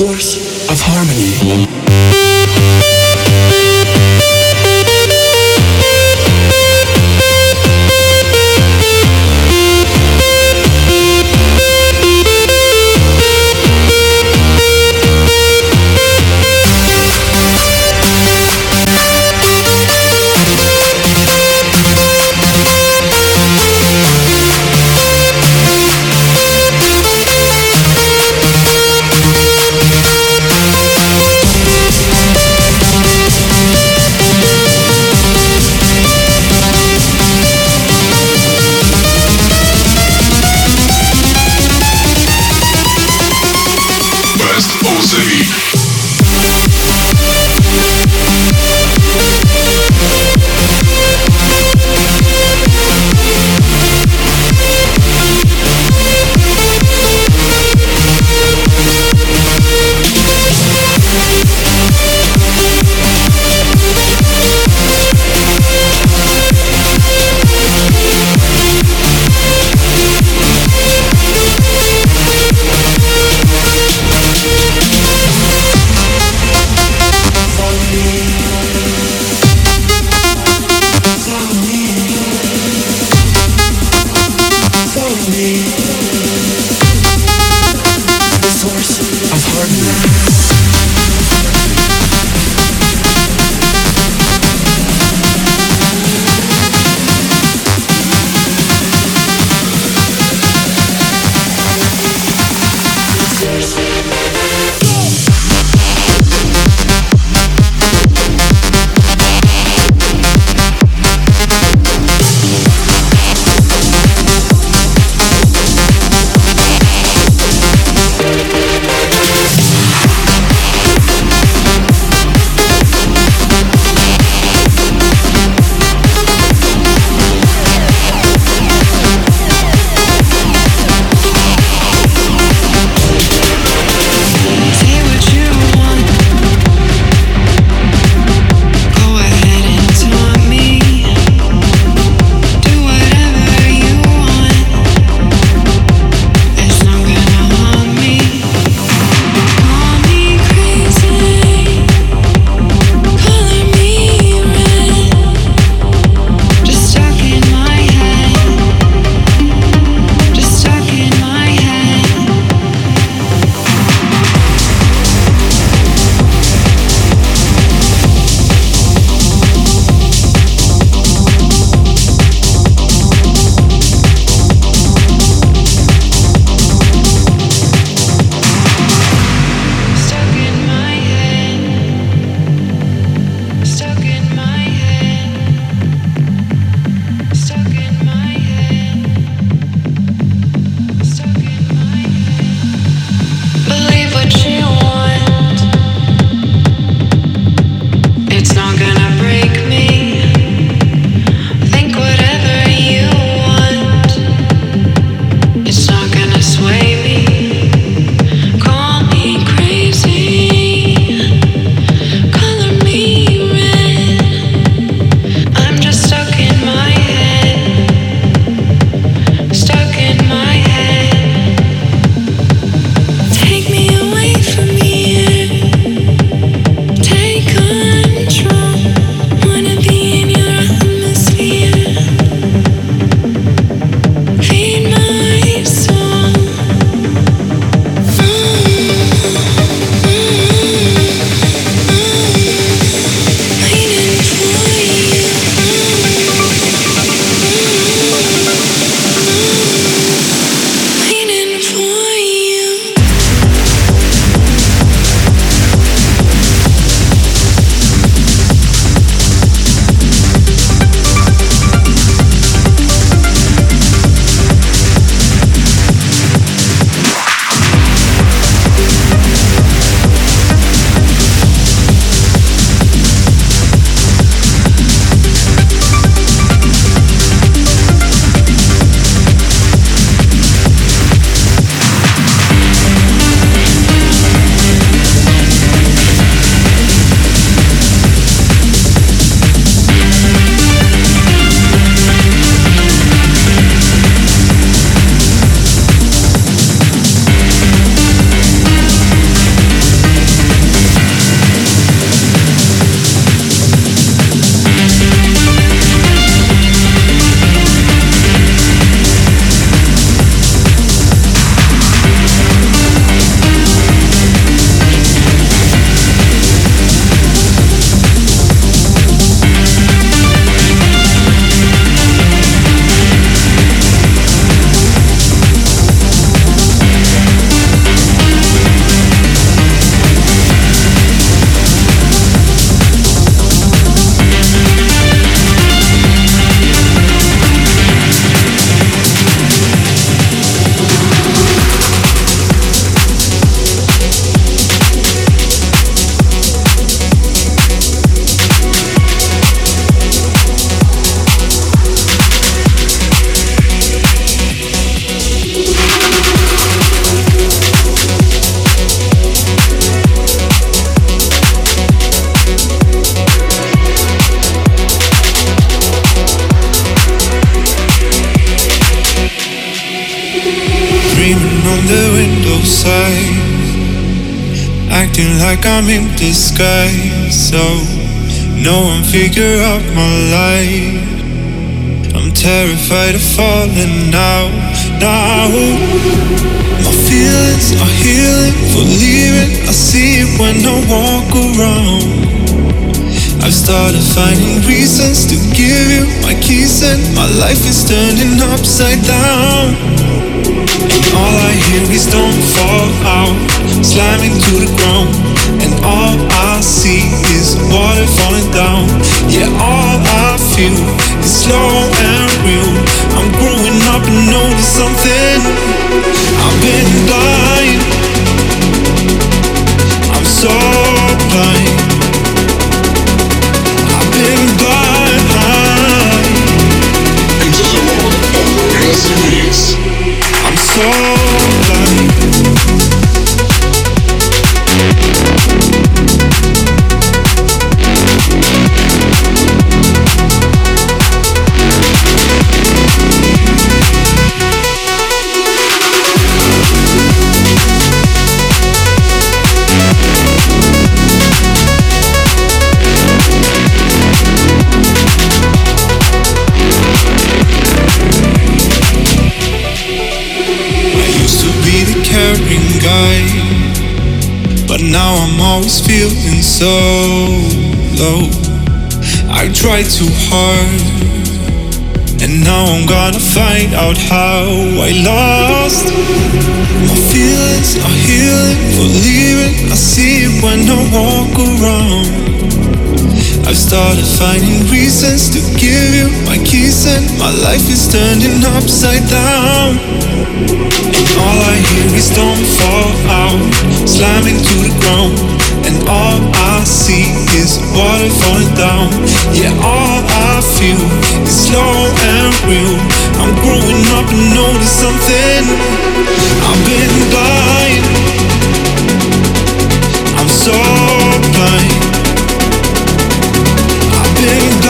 source of harmony. Figure out my life. I'm terrified of falling out now. My feelings are healing for leaving. I see it when I walk around. I've started finding reasons to give you my keys, and my life is turning upside down. And all I hear is don't fall out, slamming to the ground. And all I see is water falling down. Yeah, all I feel is slow and real. I'm growing up and notice something. I've been blind. I'm so blind. So low. I tried too hard, and now I'm gonna find out how I lost. My feelings are healing for leaving. I see it when I walk around. I've started finding reasons to give you my keys, and my life is turning upside down. All I hear is don't fall out, slamming to the ground. And all I see is water falling down. Yeah, all I feel is slow and real. I'm growing up and notice something. I've been blind. I'm so blind. I've been blind.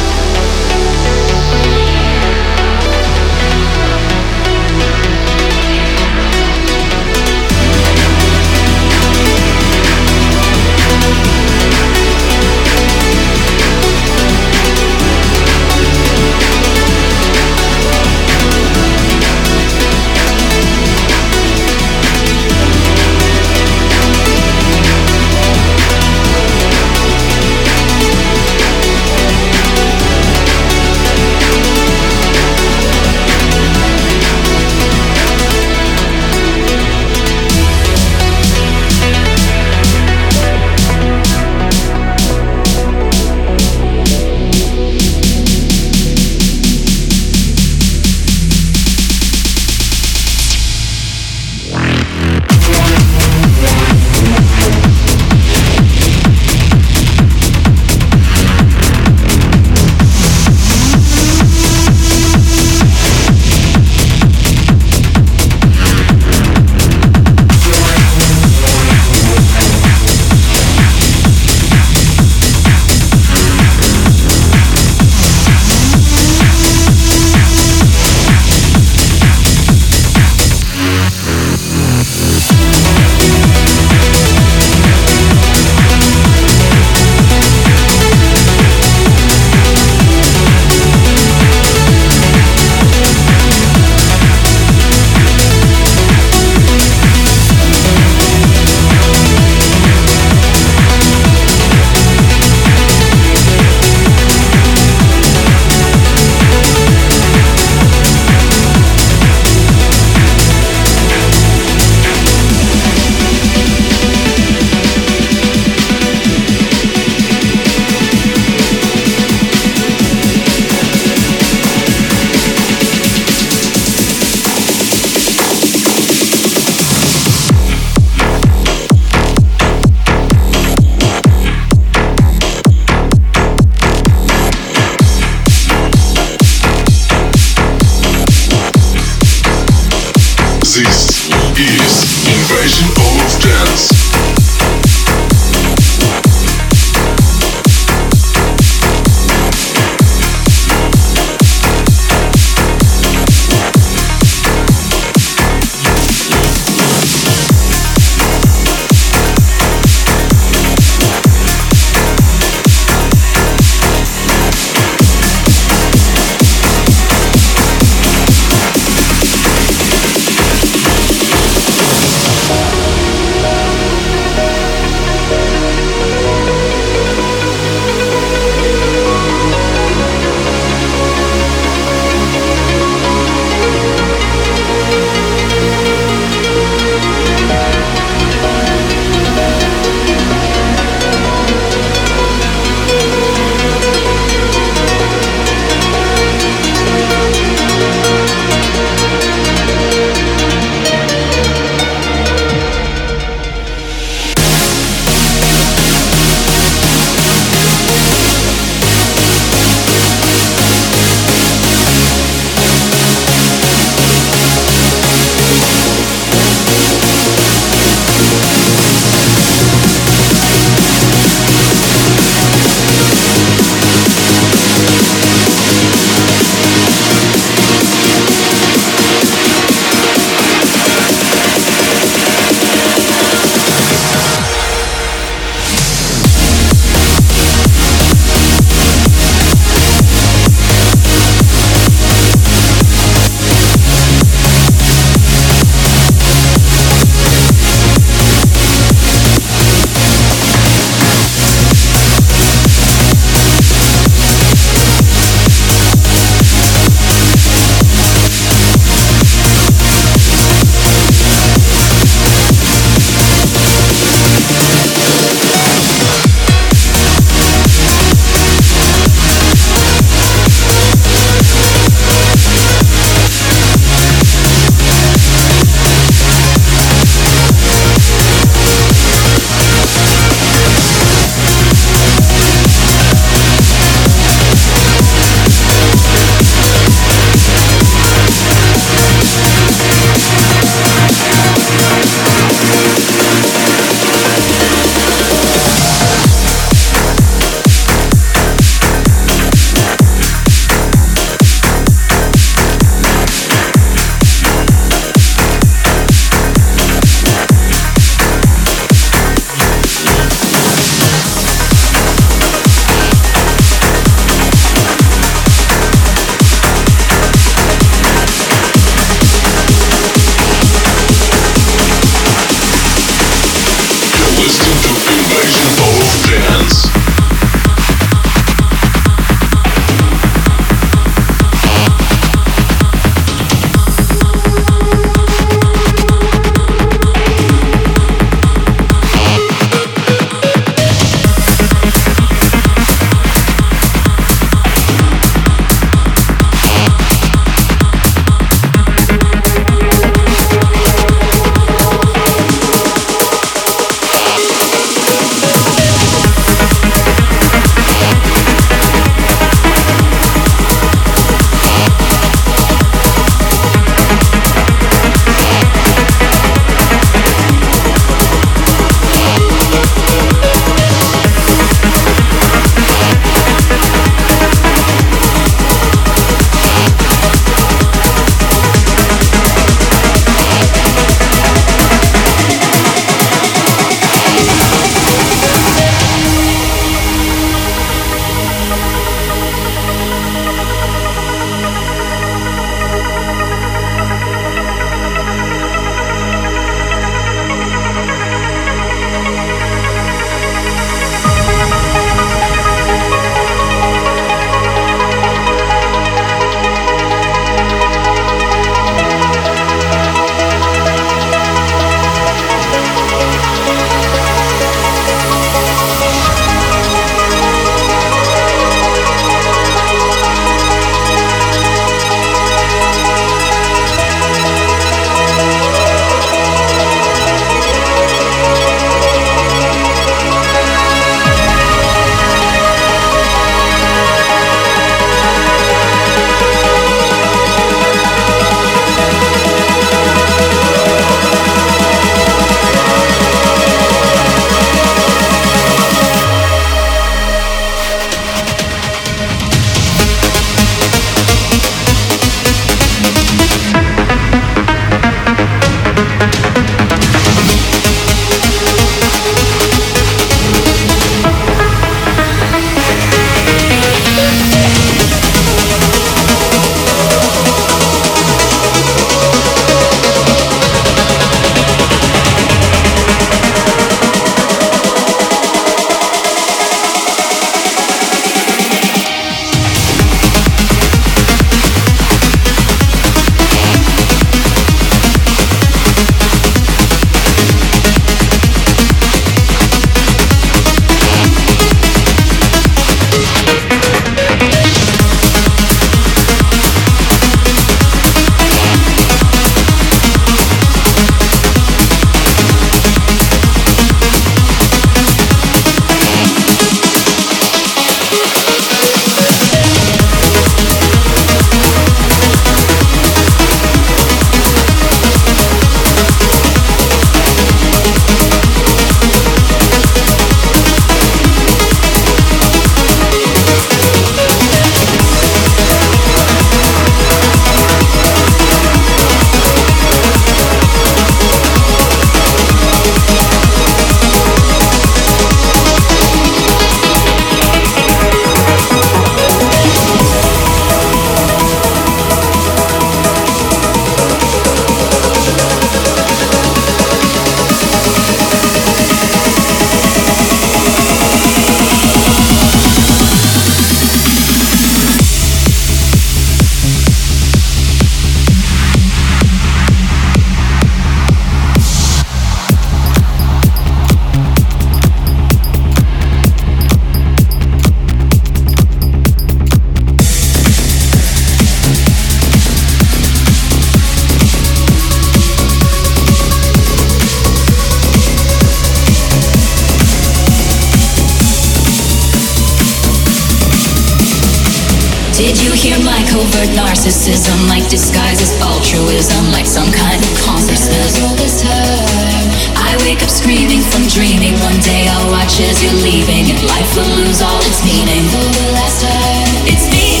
Leaving, and life will lose all its meaning. For the last time, it's me.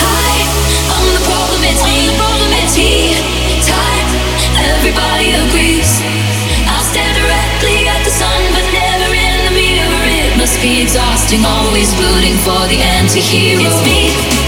Hi, I'm the problem. It's me. Problem. It's he. Time. Everybody agrees. I'll stare directly at the sun, but never in the mirror. It must be exhausting, always rooting for the anti-hero. It's me.